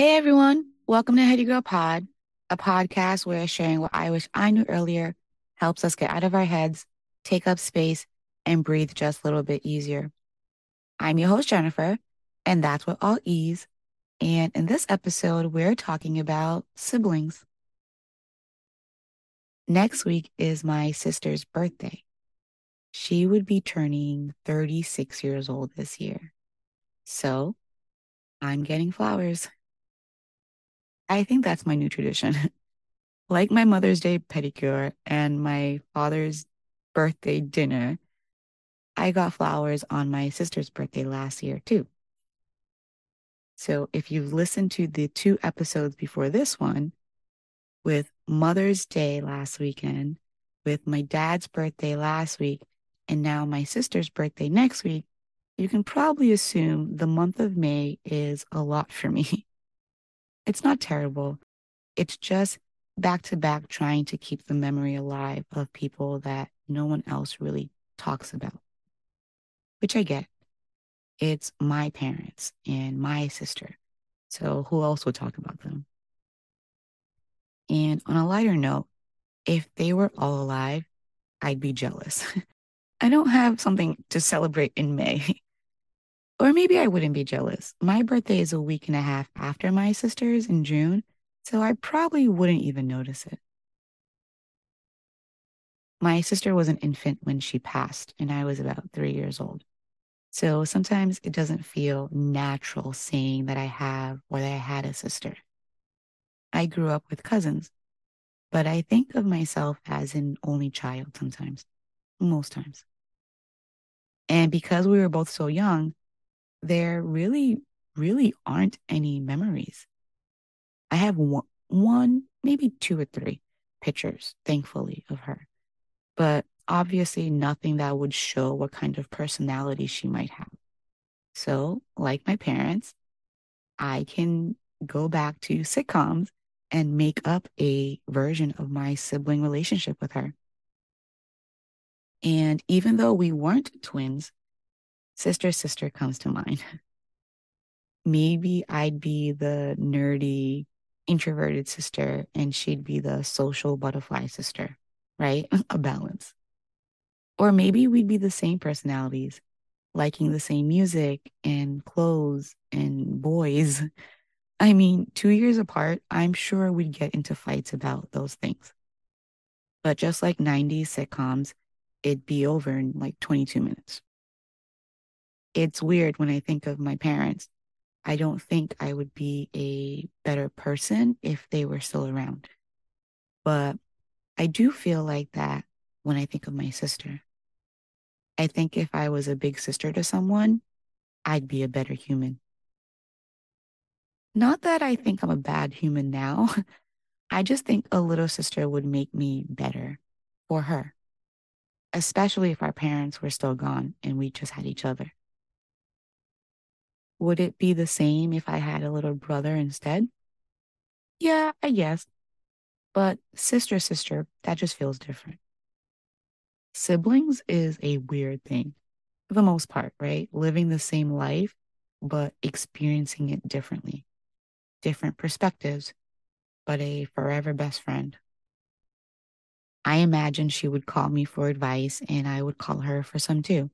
Hey everyone, welcome to Heady Girl Pod, a podcast where sharing what I wish I knew earlier helps us get out of our heads, take up space, and breathe just a little bit easier. I'm your host, Jennifer, and that's with all ease. And in this episode, we're talking about siblings. Next week is my sister's birthday. She would be turning 36 years old this year. So I'm getting flowers. I think that's my new tradition. like my Mother's Day pedicure and my father's birthday dinner, I got flowers on my sister's birthday last year too. So if you've listened to the two episodes before this one, with Mother's Day last weekend, with my dad's birthday last week, and now my sister's birthday next week, you can probably assume the month of May is a lot for me. It's not terrible. It's just back to back trying to keep the memory alive of people that no one else really talks about, which I get. It's my parents and my sister. So who else would talk about them? And on a lighter note, if they were all alive, I'd be jealous. I don't have something to celebrate in May. Or maybe I wouldn't be jealous. My birthday is a week and a half after my sister's in June, so I probably wouldn't even notice it. My sister was an infant when she passed, and I was about three years old. So sometimes it doesn't feel natural saying that I have or that I had a sister. I grew up with cousins, but I think of myself as an only child sometimes, most times. And because we were both so young, there really, really aren't any memories. I have one, maybe two or three pictures, thankfully, of her, but obviously nothing that would show what kind of personality she might have. So, like my parents, I can go back to sitcoms and make up a version of my sibling relationship with her. And even though we weren't twins, Sister Sister comes to mind. Maybe I'd be the nerdy, introverted sister, and she'd be the social butterfly sister, right? A balance. Or maybe we'd be the same personalities, liking the same music and clothes and boys. I mean, two years apart, I'm sure we'd get into fights about those things. But just like 90s sitcoms, it'd be over in like 22 minutes it's weird when I think of my parents. I don't think I would be a better person if they were still around. But I do feel like that when I think of my sister. I think if I was a big sister to someone, I'd be a better human. Not that I think I'm a bad human now. I just think a little sister would make me better for her, especially if our parents were still gone and we just had each other. Would it be the same if I had a little brother instead? Yeah, I guess. But sister, sister, that just feels different. Siblings is a weird thing for the most part, right? Living the same life, but experiencing it differently. Different perspectives, but a forever best friend. I imagine she would call me for advice and I would call her for some too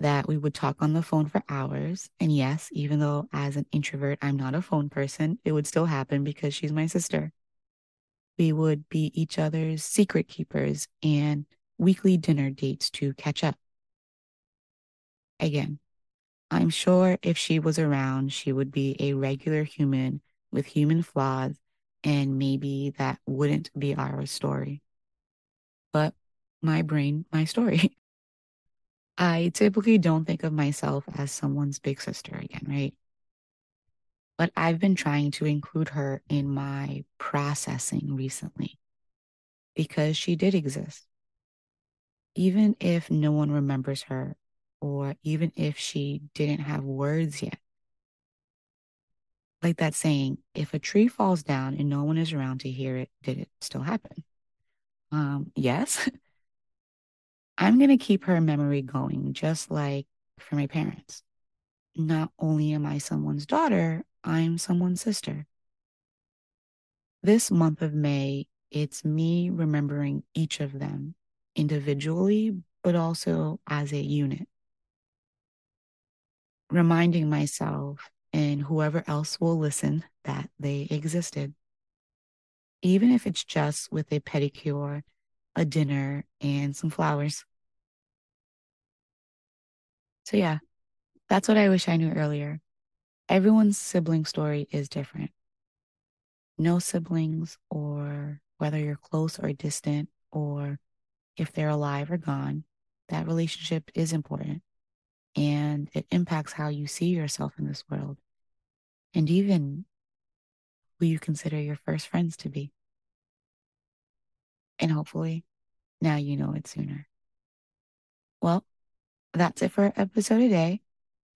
that we would talk on the phone for hours. And yes, even though as an introvert, I'm not a phone person, it would still happen because she's my sister. We would be each other's secret keepers and weekly dinner dates to catch up. Again, I'm sure if she was around, she would be a regular human with human flaws, and maybe that wouldn't be our story. But my brain, my story. I typically don't think of myself as someone's big sister again, right? But I've been trying to include her in my processing recently because she did exist. Even if no one remembers her, or even if she didn't have words yet. Like that saying, if a tree falls down and no one is around to hear it, did it still happen? Um, yes. I'm going to keep her memory going, just like for my parents. Not only am I someone's daughter, I'm someone's sister. This month of May, it's me remembering each of them individually, but also as a unit. Reminding myself and whoever else will listen that they existed. Even if it's just with a pedicure, a dinner, and some flowers. So, yeah, that's what I wish I knew earlier. Everyone's sibling story is different. No siblings, or whether you're close or distant, or if they're alive or gone, that relationship is important. And it impacts how you see yourself in this world and even who you consider your first friends to be. And hopefully, now you know it sooner. Well, that's it for our episode today.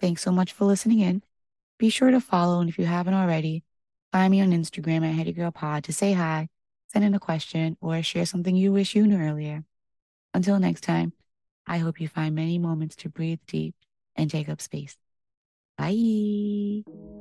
Thanks so much for listening in. Be sure to follow, and if you haven't already, find me on Instagram at HeadyGirlPod to say hi, send in a question, or share something you wish you knew earlier. Until next time, I hope you find many moments to breathe deep and take up space. Bye.